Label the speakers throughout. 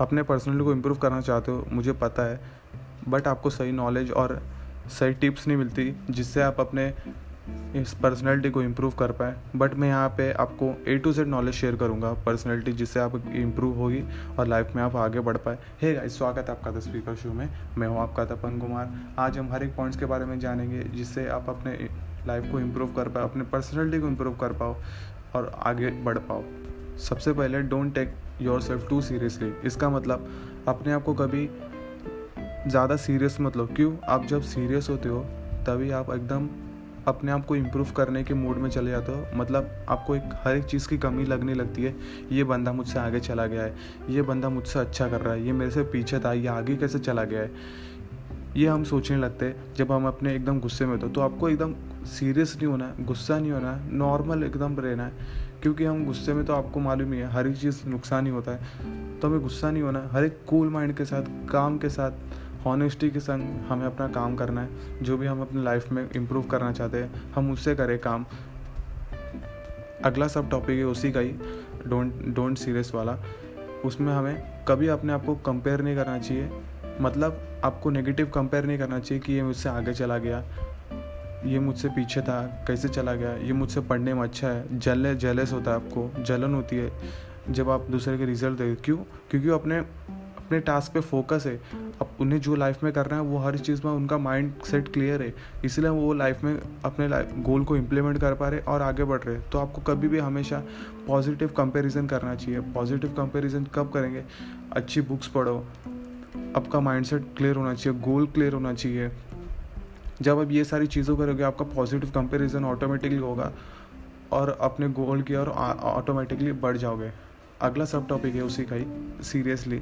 Speaker 1: अपने पर्सनलिटी को इम्प्रूव करना चाहते हो, मुझे पता है बट आपको सही नॉलेज और सही टिप्स नहीं मिलती जिससे आप अपने इस पर्सनैलिटी को इम्प्रूव कर पाए। बट मैं यहाँ पे आपको A to Z knowledge share करूँगा पर्सनैलिटी जिससे आप इम्प्रूव होगी और लाइफ में आप आगे बढ़ पाए। हे गाइस स्वागत है आपका द स्पीकर शो में। मैं हूँ आपका तपन कुमार। आज हम हर एक पॉइंट्स के बारे में जानेंगे जिससे आप अपने लाइफ को इम्प्रूव कर पाओ, अपने पर्सनैलिटी को इम्प्रूव कर पाओ और आगे बढ़ पाओ। सबसे पहले don't take yourself too seriously इसका मतलब अपने आप को कभी ज़्यादा सीरियस मतलब क्यों? आप जब सीरियस होते हो, तभी आप एकदम अपने आप को इम्प्रूव करने के मूड में चले जाते हो। मतलब आपको एक, हर एक चीज़ की कमी लगने लगती है, ये बंदा मुझसे आगे चला गया है, ये बंदा मुझसे अच्छा कर रहा है, ये मेरे से पीछे था, ये आगे कैसे चला गया है? ये हम सोचने लगते हैं, जब हम अपने एकदम गुस्से में होते तो आपको एकदम सीरियस नहीं होना है, गुस्सा नहीं होना है नॉर्मल एकदम रहना है। क्योंकि हम गुस्से में तो आपको मालूम ही है, हर एक चीज़ नुकसान ही होता है। तो हमें गुस्सा नहीं होना हर एक कूल माइंड के साथ, काम के साथ हॉनेस्टी के संग हमें अपना काम करना है। जो भी हम अपनी लाइफ में इम्प्रूव करना चाहते हैं, हम उससे करें काम। अगला सब टॉपिक है उसी का ही डोंट डोंट सीरियस वाला। उसमें हमें कभी अपने आप को कंपेयर नहीं करना चाहिए। मतलब आपको नेगेटिव कंपेयर नहीं करना चाहिए कि ये मुझसे आगे चला गया। ये मुझसे पीछे था, कैसे चला गया? ये मुझसे पढ़ने में अच्छा है। जल जेलस होता है आपको। जलन होती है। जब आप दूसरे के रिज़ल्ट देख क्यों? क्योंकि अपने अपने टास्क पे फोकस है। अब उन्हें जो लाइफ में करना है, वो हर चीज़ में उनका माइंड सेट क्लियर है। इसलिए वो लाइफ में अपने गोल को इम्प्लीमेंट कर पा रहे और आगे बढ़ रहे तो आपको कभी भी हमेशा पॉजिटिव कंपैरिजन करना चाहिए। पॉजिटिव कंपैरिजन कब करेंगे? अच्छी बुक्स पढ़ो। आपका माइंडसेट क्लियर होना चाहिए। गोल क्लियर होना चाहिए। जब आप ये सारी चीज़ों करोगे, आपका पॉजिटिव कंपेरिजन ऑटोमेटिकली होगा और अपने गोल की ओर ऑटोमेटिकली बढ़ जाओगे। अगला सब टॉपिक है उसी का ही सीरियसली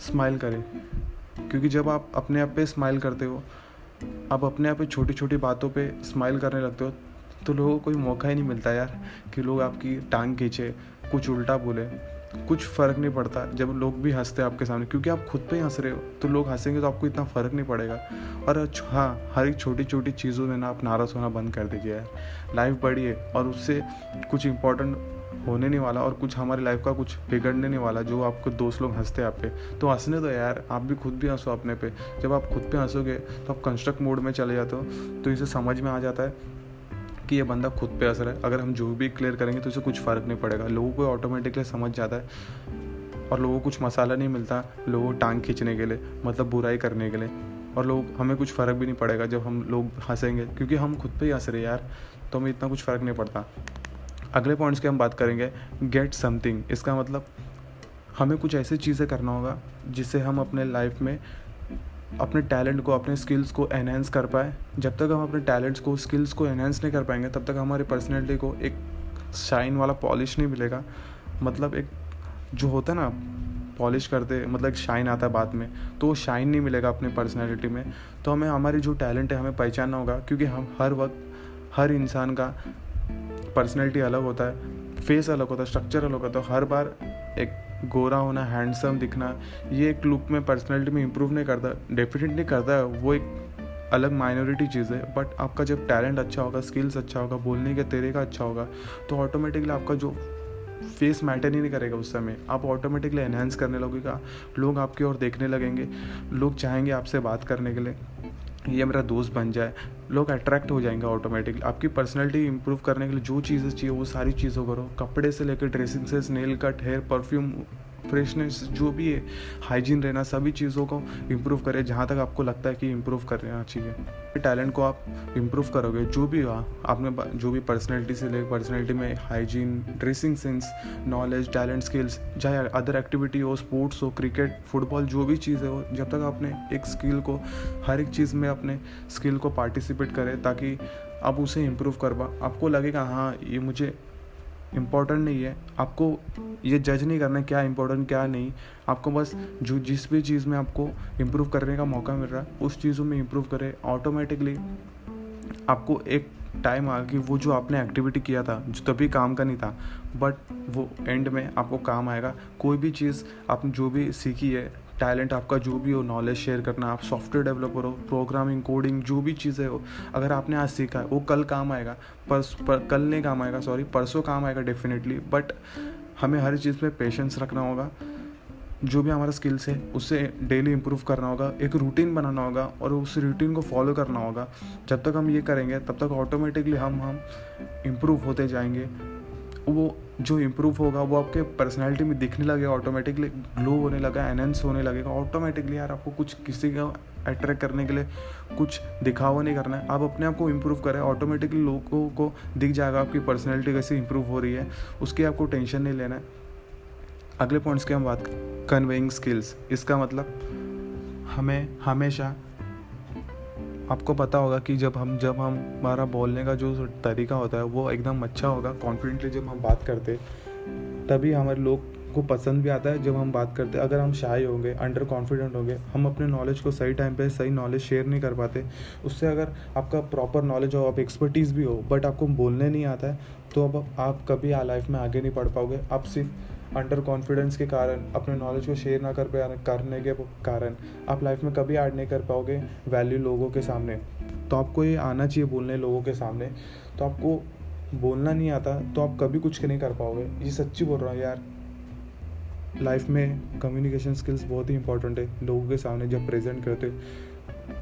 Speaker 1: स्माइल करें। क्योंकि जब आप अपने आप पे स्माइल करते हो, आप अपने आप पे छोटी छोटी बातों पे स्माइल करने लगते हो तो लोगों को कोई मौका ही नहीं मिलता यार कि लोग आपकी टांग खींचे, कुछ उल्टा बोले। कुछ फ़र्क नहीं पड़ता जब लोग भी हँसते हैं आपके सामने, क्योंकि आप खुद पे हंस रहे हो। तो लोग हंसेंगे तो आपको इतना फ़र्क नहीं पड़ेगा। और हाँ हर एक छोटी छोटी चीज़ों में ना आप नाराज़ होना बंद कर दीजिए यार। लाइफ बड़ी है और उससे कुछ इंपॉर्टेंट होने नहीं वाला और कुछ हमारी लाइफ का कुछ बिगड़ने नहीं वाला, जो आपको दोस्त लोग हँसते हैं आप पे। तो हंसने दो यार, आप भी खुद भी हंसो अपने पे। जब आप खुद पे हंसोगे तो आप कंस्ट्रक्ट मोड में चले जाते हो तो इसे समझ में आ जाता है। कि ये बंदा खुद पे असर है। अगर हम जो भी क्लियर करेंगे तो इसे कुछ फ़र्क नहीं पड़ेगा। लोगों को ऑटोमेटिकली समझ जाता है और लोगों को कुछ मसाला नहीं मिलता लोगों को टांग खींचने के लिए मतलब बुराई करने के लिए। और लोग, हमें कुछ फ़र्क भी नहीं पड़ेगा जब हम लोग हंसेंगे, क्योंकि हम खुद पे ही हंस रहे यार तो हमें इतना कुछ फ़र्क नहीं पड़ता। अगले पॉइंट्स की हम बात करेंगे गेट समथिंग इसका मतलब हमें कुछ ऐसी चीज़ें करना होगा जिससे हम अपने लाइफ में अपने टैलेंट को, अपने स्किल्स को एनहेंस कर पाए। जब तक हम अपने टैलेंट्स को स्किल्स को एनहेंस नहीं कर पाएँगे, तब तक हमारी पर्सनैलिटी को एक शाइन वाला पॉलिश नहीं मिलेगा। मतलब एक जो होता है ना पॉलिश करते मतलब शाइन आता है बाद में तो वो शाइन नहीं मिलेगा अपनी पर्सनैलिटी में। तो हमें, हमारी जो टैलेंट है, हमें पहचानना होगा, क्योंकि हम हर वक्त, हर इंसान का पर्सनैलिटी अलग होता है फेस अलग होता है स्ट्रक्चर अलग होता है। हर बार एक गोरा होना हैंडसम दिखना, ये एक लुक में पर्सनैलिटी में इम्प्रूव नहीं करता डेफिनेटली करता है वो एक अलग माइनॉरिटी चीज़ है बट आपका जब टैलेंट अच्छा होगा स्किल्स अच्छा होगा, बोलने का तरीका अच्छा होगा तो ऑटोमेटिकली आपका जो फेस मैटर ही नहीं करेगा उस समय। आप ऑटोमेटिकली एनहेंस करने लगेगा लोग आपकी ओर देखने लगेंगे, लोग चाहेंगे आपसे बात करने के लिए, ये मेरा दोस्त बन जाए लोग अट्रैक्ट हो जाएँगे ऑटोमेटिकली आपकी पर्सनैलिटी इंप्रूव करने के लिए जो चीज़ें चाहिए, वो सारी चीज़ों करो। कपड़े से लेकर ड्रेसिंग से nail cut hair perfume freshness जो भी है हाइजीन रहना, सभी चीज़ों को इम्प्रूव करें, जहाँ तक आपको लगता है कि इम्प्रूव करना चाहिए टैलेंट को आप इम्प्रूव करोगे, जो भी आपने जो भी पर्सनैलिटी से ले पर्सनैलिटी में hygiene dressing sense knowledge talent skills चाहे अदर एक्टिविटी हो स्पोर्ट्स हो क्रिकेट फुटबॉल जो भी चीज़ हो जब तक आपने एक स्किल को, हर एक चीज़ में अपने स्किल को पार्टिसिपेट करें, ताकि आप उसे इम्प्रूव कर पा आपको लगेगा हाँ ये मुझे इम्पोर्टेंट नहीं है। आपको ये जज नहीं करना है क्या इम्पोर्टेंट क्या नहीं। आपको बस जो, जिस भी चीज़ में आपको इम्प्रूव करने का मौका मिल रहा है, उस चीज़ों में इम्प्रूव करें। ऑटोमेटिकली आपको एक टाइम आ कि वो जो आपने एक्टिविटी किया था, जो तभी काम का नहीं था बट वो एंड में आपको काम आएगा। कोई भी चीज़ आपने जो भी सीखी है टैलेंट आपका जो भी हो नॉलेज शेयर करना, आप सॉफ्टवेयर डेवलपर हो प्रोग्रामिंग कोडिंग जो भी चीज़ें हो, अगर आपने आज सीखा है, वो कल काम आएगा, परस, पर, कल नहीं काम आएगा सॉरी परसों काम आएगा डेफिनेटली बट हमें हर चीज़ में पेशेंस रखना होगा, जो भी हमारा स्किल्स है, उसे डेली इम्प्रूव करना होगा, एक रूटीन बनाना होगा, और उस रूटीन को फॉलो करना होगा। जब तक हम ये करेंगे, तब तक ऑटोमेटिकली हम हम इम्प्रूव होते जाएँगे, वो जो इम्प्रूव होगा, वो आपके पर्सनैलिटी में दिखने लगेगा ऑटोमेटिकली ग्लो होने लगा एनहेंस होने लगेगा। ऑटोमेटिकली यार, आपको कुछ किसी का अट्रैक्ट करने के लिए कुछ दिखावा नहीं करना है। आप अपने आप को इम्प्रूव करें ऑटोमेटिकली लोगों को दिख जाएगा, आपकी पर्सनैलिटी कैसे इम्प्रूव हो रही है, उसकी आपको टेंशन नहीं लेना है। अगले पॉइंट्स की हम बात करें कन्वेइंग स्किल्स इसका मतलब हमें, हमेशा आपको पता होगा कि जब हम जब हम, हमारा बोलने का जो तरीका होता है, वो एकदम अच्छा होगा कॉन्फिडेंटली जब हम बात करते, तभी हमारे लोग को पसंद भी आता है जब हम बात करते। अगर हम शाय होंगे अंडर कॉन्फिडेंट होंगे, हम अपने नॉलेज को सही टाइम पे सही नॉलेज शेयर नहीं कर पाते, उससे अगर आपका प्रॉपर नॉलेज हो, आप एक्सपर्टीज़ भी हो बट आपको बोलने नहीं आता है तो अब आप कभी लाइफ में आगे नहीं बढ़ पाओगे। आप सिर्फ़ अंडर कॉन्फिडेंस के कारण, अपने नॉलेज को शेयर ना कर करने के कारण, आप लाइफ में कभी ऐड नहीं कर पाओगे वैल्यू लोगों के सामने। तो आपको ये आना चाहिए बोलने लोगों के सामने। तो आपको बोलना नहीं आता तो आप कभी कुछ नहीं कर पाओगे। ये सच्ची बोल रहा हूँ यार। लाइफ में कम्युनिकेशन स्किल्स बहुत ही इंपॉर्टेंट है। लोगों के सामने जब प्रेजेंट करते,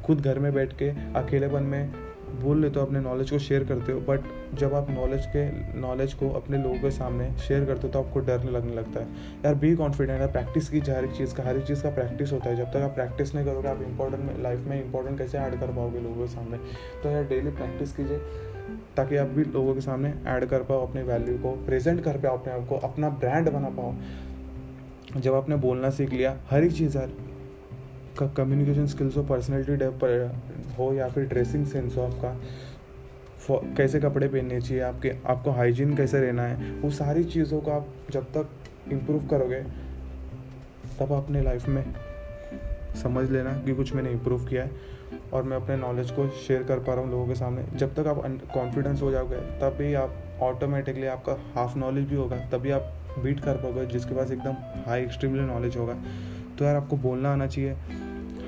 Speaker 1: खुद घर में बैठ के अकेलेपन में बोल लेते हो, अपने नॉलेज को शेयर करते हो बट जब आप नॉलेज के नॉलेज को अपने लोगों के सामने शेयर करते हो तो आपको डर लगने लगता है। यार बी कॉन्फिडेंट है प्रैक्टिस कीजिए हर एक चीज़ का, हर एक चीज़ का प्रैक्टिस होता है। जब तक आप प्रैक्टिस नहीं करोगे, आप इंपॉर्टेंट लाइफ में इंपॉर्टेंट कैसे ऐड कर पाओगे लोगों के सामने? तो यार डेली प्रैक्टिस कीजिए, ताकि आप भी लोगों के सामने ऐड कर पाओ, अपने वैल्यू को प्रेजेंट कर पाओ, अपने आप को, अपना ब्रांड बना पाओ। जब आपने बोलना सीख लिया, हर एक चीज़ यार कम्युनिकेशन स्किल्स हो पर्सनैलिटी डेवलप हो या फिर ड्रेसिंग सेंस हो आपका कैसे कपड़े पहनने चाहिए, आपके, आपको हाइजीन कैसे रहना है, वो सारी चीज़ों को आप जब तक इम्प्रूव करोगे, तब अपने लाइफ में समझ लेना कि कुछ मैंने इम्प्रूव किया है और मैं अपने नॉलेज को शेयर कर पा रहा हूँ लोगों के सामने। जब तक आप कॉन्फिडेंस हो जाओगे, तभी आप ऑटोमेटिकली आपका हाफ़ नॉलेज भी होगा, तभी आप बीट कर पाओगे, जिसके पास एकदम हाई एक्सट्रीमली नॉलेज होगा। तो यार आपको बोलना आना चाहिए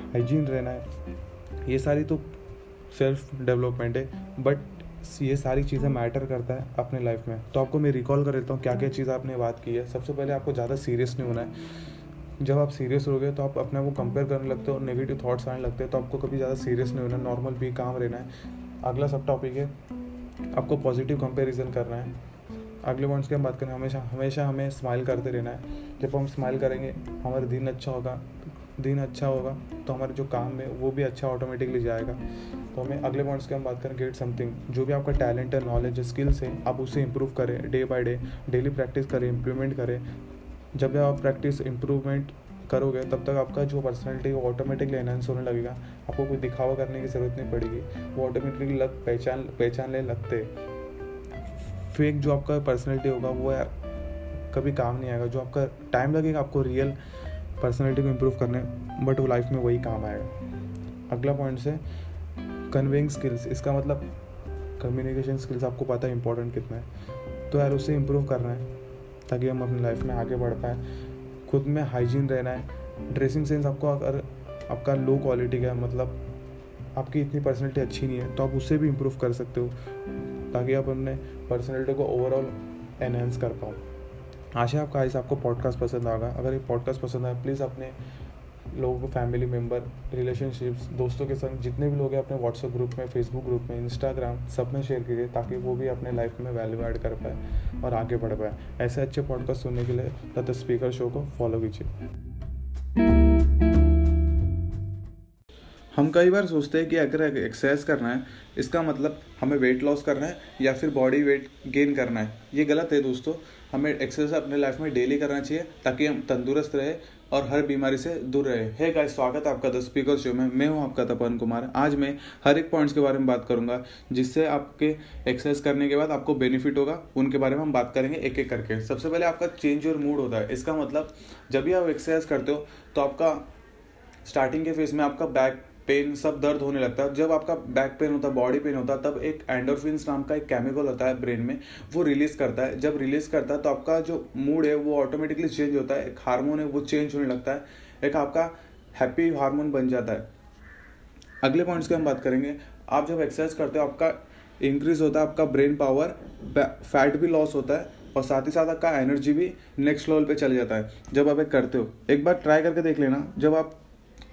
Speaker 1: हाइजीन रहना है। ये सारी तो सेल्फ डेवलपमेंट है बट ये सारी चीज़ें मैटर करता है अपने लाइफ में। तो आपको मैं रिकॉल कर देता हूँ क्या क्या चीज़ आपने बात की है। सबसे पहले आपको ज़्यादा सीरियस नहीं होना है। जब आप सीरियस हो गए तो आप अपने को कंपेयर करने लगते हो और नेगेटिव थॉट्स आने लगते हैं तो आपको कभी ज़्यादा सीरियस नहीं होना नॉर्मल भी काम रहना है। अगला सब टॉपिक है आपको पॉजिटिव कंपेरिजन करना है। अगले पॉइंट्स की हम बात करें हमेशा हमेशा हमें स्माइल करते रहना है। जब हम स्माइल करेंगे हमारा दिन अच्छा होगा दिन अच्छा होगा तो हमारे जो काम है वो भी अच्छा ऑटोमेटिकली जाएगा। तो हमें अगले पॉइंट्स की हम बात करें गेट समथिंग जो भी आपका टैलेंट है नॉलेज है स्किल्स है, आप उसे इम्प्रूव करें day by day daily practice करें इम्प्लीमेंट करें। जब भी आप प्रैक्टिस इम्प्रूवमेंट करोगे, तब तक आपका जो पर्सनैलिटी वो ऑटोमेटिकली एनहेंस होने लगेगा। आपको कोई दिखावा करने की ज़रूरत नहीं पड़ेगी। वो ऑटोमेटिकली लग, पहचान पहचान ले लगते। फेक जो आपका पर्सनैलिटी होगा, वो कभी काम नहीं आएगा। जो आपका टाइम लगेगा, आपको रियल पर्सनैलिटी को इम्प्रूव करने बट वो लाइफ में वही काम आएगा। अगला पॉइंट है कन्वेइंग स्किल्स इसका मतलब कम्युनिकेशन स्किल्स आपको पता है इंपॉर्टेंट कितना है। तो यार उसे इम्प्रूव करना है, ताकि हम अपनी लाइफ में आगे बढ़ पाए। खुद में हाइजीन रहना है। ड्रेसिंग सेंस आपको अगर आपका लो क्वालिटी का मतलब आपकी इतनी पर्सनैलिटी अच्छी नहीं है तो आप उससे भी इम्प्रूव कर सकते हो, ताकि आप अपने पर्सनैलिटी को ओवरऑल एनहेंस कर पाओ। आशा, आपका आज आपको पॉडकास्ट पसंद आएगा अगर ये पॉडकास्ट पसंद आए प्लीज़ अपने लोगों को फैमिली मेंबर रिलेशनशिप्स दोस्तों के संग जितने भी लोग हैं, अपने व्हाट्सएप ग्रुप में फेसबुक ग्रुप में इंस्टाग्राम सब में शेयर कीजिए ताकि वो भी अपने लाइफ में वैल्यू ऐड कर पाए और आगे बढ़ पाए। ऐसे अच्छे पॉडकास्ट सुनने के लिए तथा स्पीकर शो को फॉलो कीजिए। हम कई बार सोचते हैं कि अगर एक्सरसाइज करना है, इसका मतलब हमें वेट लॉस करना है या फिर बॉडी वेट गेन करना है। ये गलत है दोस्तों। हमें एक्सरसाइज अपने लाइफ में डेली करना चाहिए ताकि हम तंदुरुस्त रहे और हर बीमारी से दूर रहे। है गाइस स्वागत है आपका द स्पीकर शो में। मैं हूँ आपका तपन कुमार। आज मैं हर एक पॉइंट्स के बारे में बात करूँगा, जिससे आपके एक्सरसाइज करने के बाद आपको बेनिफिट होगा। उनके बारे में हम बात करेंगे एक एक करके। सबसे पहले आपका चेंज और मूड होता है। इसका मतलब जब भी आप एक्सरसाइज करते हो तो आपका स्टार्टिंग के फ़ेज़ में आपका बैक पेन सब दर्द होने लगता है। जब आपका बैक पेन होता है बॉडी पेन होता है तब एक एंडोरफिन नाम का एक केमिकल होता है ब्रेन में, वो रिलीज़ करता है। जब रिलीज़ करता है तो आपका जो मूड है, वो ऑटोमेटिकली चेंज होता है। एक हार्मोन है, वो चेंज होने लगता है। एक आपका हैप्पी हार्मोन बन जाता है। अगले पॉइंट्स की हम बात करेंगे। आप जब एक्सरसाइज करते हो, आपका इंक्रीज होता है, आपका ब्रेन पावर फैट भी लॉस होता है और साथ ही साथ आपका एनर्जी भी नेक्स्ट लेवल पे चल जाता है। जब आप एक करते हो, एक बार ट्राई करके देख लेना। जब आप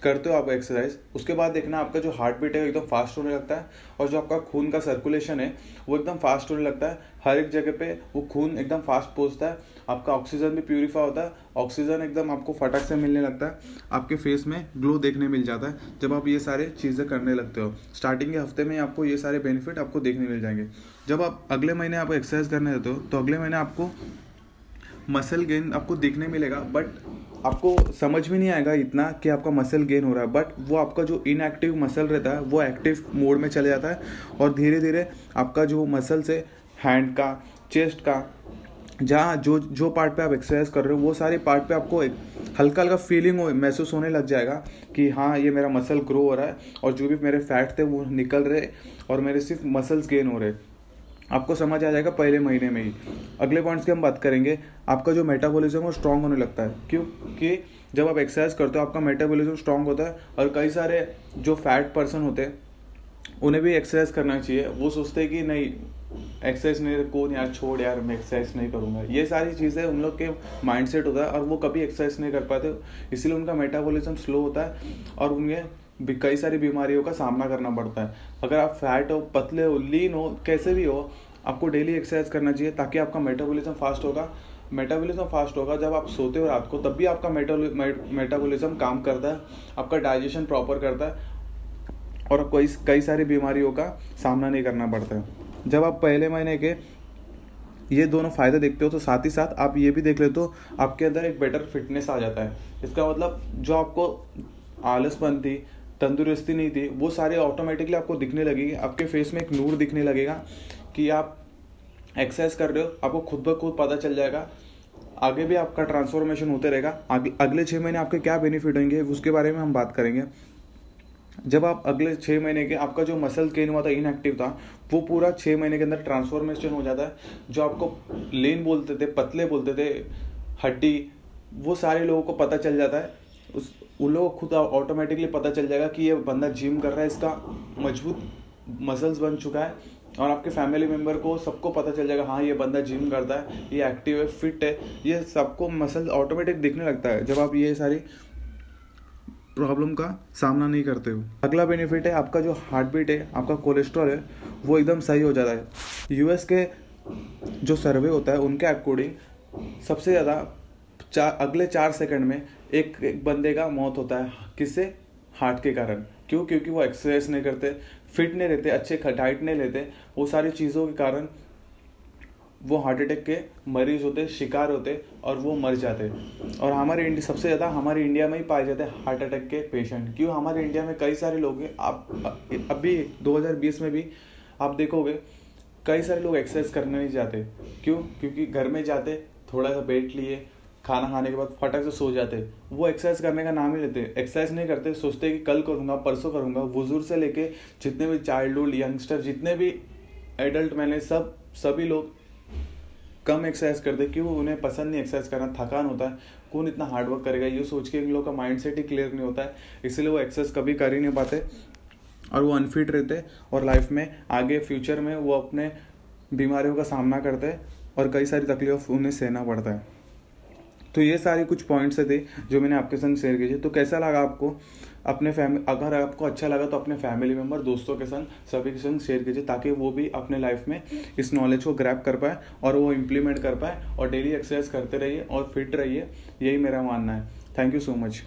Speaker 1: करते हो आप एक्सरसाइज उसके बाद देखना आपका जो हार्ट बीट है वो एकदम फास्ट होने लगता है और जो आपका खून का सर्कुलेशन है, वो एकदम फास्ट होने लगता है। हर एक जगह पे वो खून एकदम फास्ट पहुँचता है। आपका ऑक्सीजन भी प्यूरीफाई होता है ऑक्सीजन एकदम आपको फटक से मिलने लगता है। आपके फेस में ग्लो देखने मिल जाता है, जब आप ये सारे चीज़ें करने लगते हो। स्टार्टिंग के हफ़्ते में आपको ये सारे बेनिफिट आपको देखने मिल जाएँगे। जब आप अगले महीने आप एक्सरसाइज करने जाते हो तो अगले महीने आपको मसल गेन आपको देखने मिलेगा बट आपको समझ में नहीं आएगा इतना कि आपका मसल गेन हो रहा है बट वो आपका जो इनएक्टिव मसल रहता है, वो एक्टिव मोड में चले जाता है और धीरे धीरे आपका जो मसल्स है हैंड का चेस्ट का, जहाँ जो जो पार्ट पे आप एक्सरसाइज कर रहे हो, वो सारे पार्ट पे आपको एक हल्का हल्का फीलिंग हो, महसूस होने लग जाएगा कि हाँ ये मेरा मसल ग्रो हो रहा है और जो भी मेरे फैट थे वो निकल रहे और मेरे सिर्फ़ मसल्स गेन हो रहे। आपको समझ आ जाएगा पहले महीने में ही। अगले पॉइंट्स की हम बात करेंगे। आपका जो मेटाबॉलिज्म वो स्ट्रांग होने लगता है। क्योंकि जब आप एक्सरसाइज करते हो, आपका मेटाबॉलिज्म स्ट्रांग होता है और कई सारे जो फैट पर्सन होते हैं, उन्हें भी एक्सरसाइज करना चाहिए। वो सोचते हैं कि नहीं एक्सरसाइज नहीं, कौन यार, छोड़ यार, मैं एक्सरसाइज नहीं करूँगा। ये सारी चीज़ें उन लोग के माइंड होता है और वो कभी एक्सरसाइज नहीं कर पाते। इसीलिए उनका मेटाबॉलिज्म स्लो होता है और उन्हें कई सारी बीमारियों का सामना करना पड़ता है। अगर आप फैट हो, पतले हो लीन हो, कैसे भी हो, आपको डेली एक्सरसाइज करना चाहिए ताकि आपका मेटाबॉलिज्म फास्ट होगा। मेटाबॉलिज्म फास्ट होगा जब आप सोते हो रात को, तब भी आपका मेटाबॉलिज्म काम करता है, आपका डाइजेशन प्रॉपर करता है और कोई कई सारी बीमारियों का सामना नहीं करना पड़ता है। जब आप पहले महीने के ये दोनों फ़ायदे देखते हो तो साथ ही साथ आप ये भी देख लेते हो, आपके अंदर एक बेटर फिटनेस आ जाता है। इसका मतलब जो आपको आलसपन थी तंदुरुस्ती नहीं थी। वो सारे ऑटोमेटिकली आपको दिखने लगेगी। आपके फेस में एक नूर दिखने लगेगा कि आप एक्सरसाइज कर रहे हो। आपको खुद ब खुद पता चल जाएगा। आगे भी आपका ट्रांसफॉर्मेशन होते रहेगा। आगे, अगले छः महीने आपके क्या बेनिफिट होंगे, उसके बारे में हम बात करेंगे। जब आप अगले छः महीने के, आपका जो मसल गेन हुआ था इनएक्टिव था, वो पूरा छः महीने के अंदर ट्रांसफॉर्मेशन हो जाता है। जो आपको लेन बोलते थे, पतले बोलते थे, हड्डी, वो सारे लोगों को पता चल जाता है। उस उन लोगों को खुद ऑटोमेटिकली पता चल जाएगा कि ये बंदा जिम कर रहा है, इसका मज़बूत मसल्स बन चुका है और आपके फैमिली मेंबर को सबको पता चल जाएगा हाँ ये बंदा जिम करता है, ये एक्टिव है फिट है, ये सबको मसल ऑटोमेटिक दिखने लगता है जब आप ये सारी प्रॉब्लम का सामना नहीं करते हो। अगला बेनिफिट है, आपका जो हार्ट बीट है, आपका कोलेस्ट्रॉल है, वो एकदम सही हो जाता है। यूएस के जो सर्वे होता है, उनके अकॉर्डिंग सबसे ज़्यादा चार, अगले चार सेकंड में एक एक बंदे का मौत होता है किससे हार्ट के कारण। क्यों? क्योंकि वो एक्सरसाइज नहीं करते, फिट नहीं रहते, अच्छे डाइट नहीं लेते। वो सारी चीज़ों के कारण वो हार्ट अटैक के मरीज़ होते, शिकार होते और वो मर जाते। और हमारे इंडिया सबसे ज़्यादा हमारे इंडिया में ही पाए जाते हार्ट अटैक के पेशेंट। क्यों? हमारे इंडिया में कई सारे लोग हैं। आप, अभी 2020 में भी आप देखोगे, कई सारे लोग एक्सरसाइज करने नहीं जाते। क्यों? क्योंकि घर में जाते, थोड़ा सा बैठ लिए खाना खाने के बाद फटक से सो जाते। वो एक्सरसाइज करने का नाम ही लेते। एक्सरसाइज नहीं करते, सोचते कि कल करूँगा, परसों करूँगा। बुज़ुर्ग से लेके जितने भी चाइल्डहुड यंगस्टर जितने भी एडल्ट मैंने सब, सभी लोग कम एक्सरसाइज करते, क्यों? उन्हें पसंद नहीं एक्सरसाइज करना, थकान होता है। कौन इतना हार्डवर्क करेगा? ये सोच के इन लोगों का माइंड सेट ही क्लियर नहीं होता है। इसलिए वो एक्सरसाइज कभी कर ही नहीं पाते और वो अनफिट रहते और लाइफ में आगे फ्यूचर में वो अपने बीमारियों का सामना करते और कई सारी तकलीफ़ उन्हें सहना पड़ता है। तो ये सारे कुछ पॉइंट्स थे जो मैंने आपके संग शेयर किए तो कैसा लगा आपको? अपने फैमिली अगर आपको अच्छा लगा तो अपने फैमिली मेंबर दोस्तों के संग, सभी के संग शेयर कीजिए ताकि वो भी अपने लाइफ में इस नॉलेज को ग्रैप कर पाए और वो इम्प्लीमेंट कर पाए और डेली एक्सरसाइज करते रहिए और फिट रहिए। यही मेरा मानना है। Thank you so much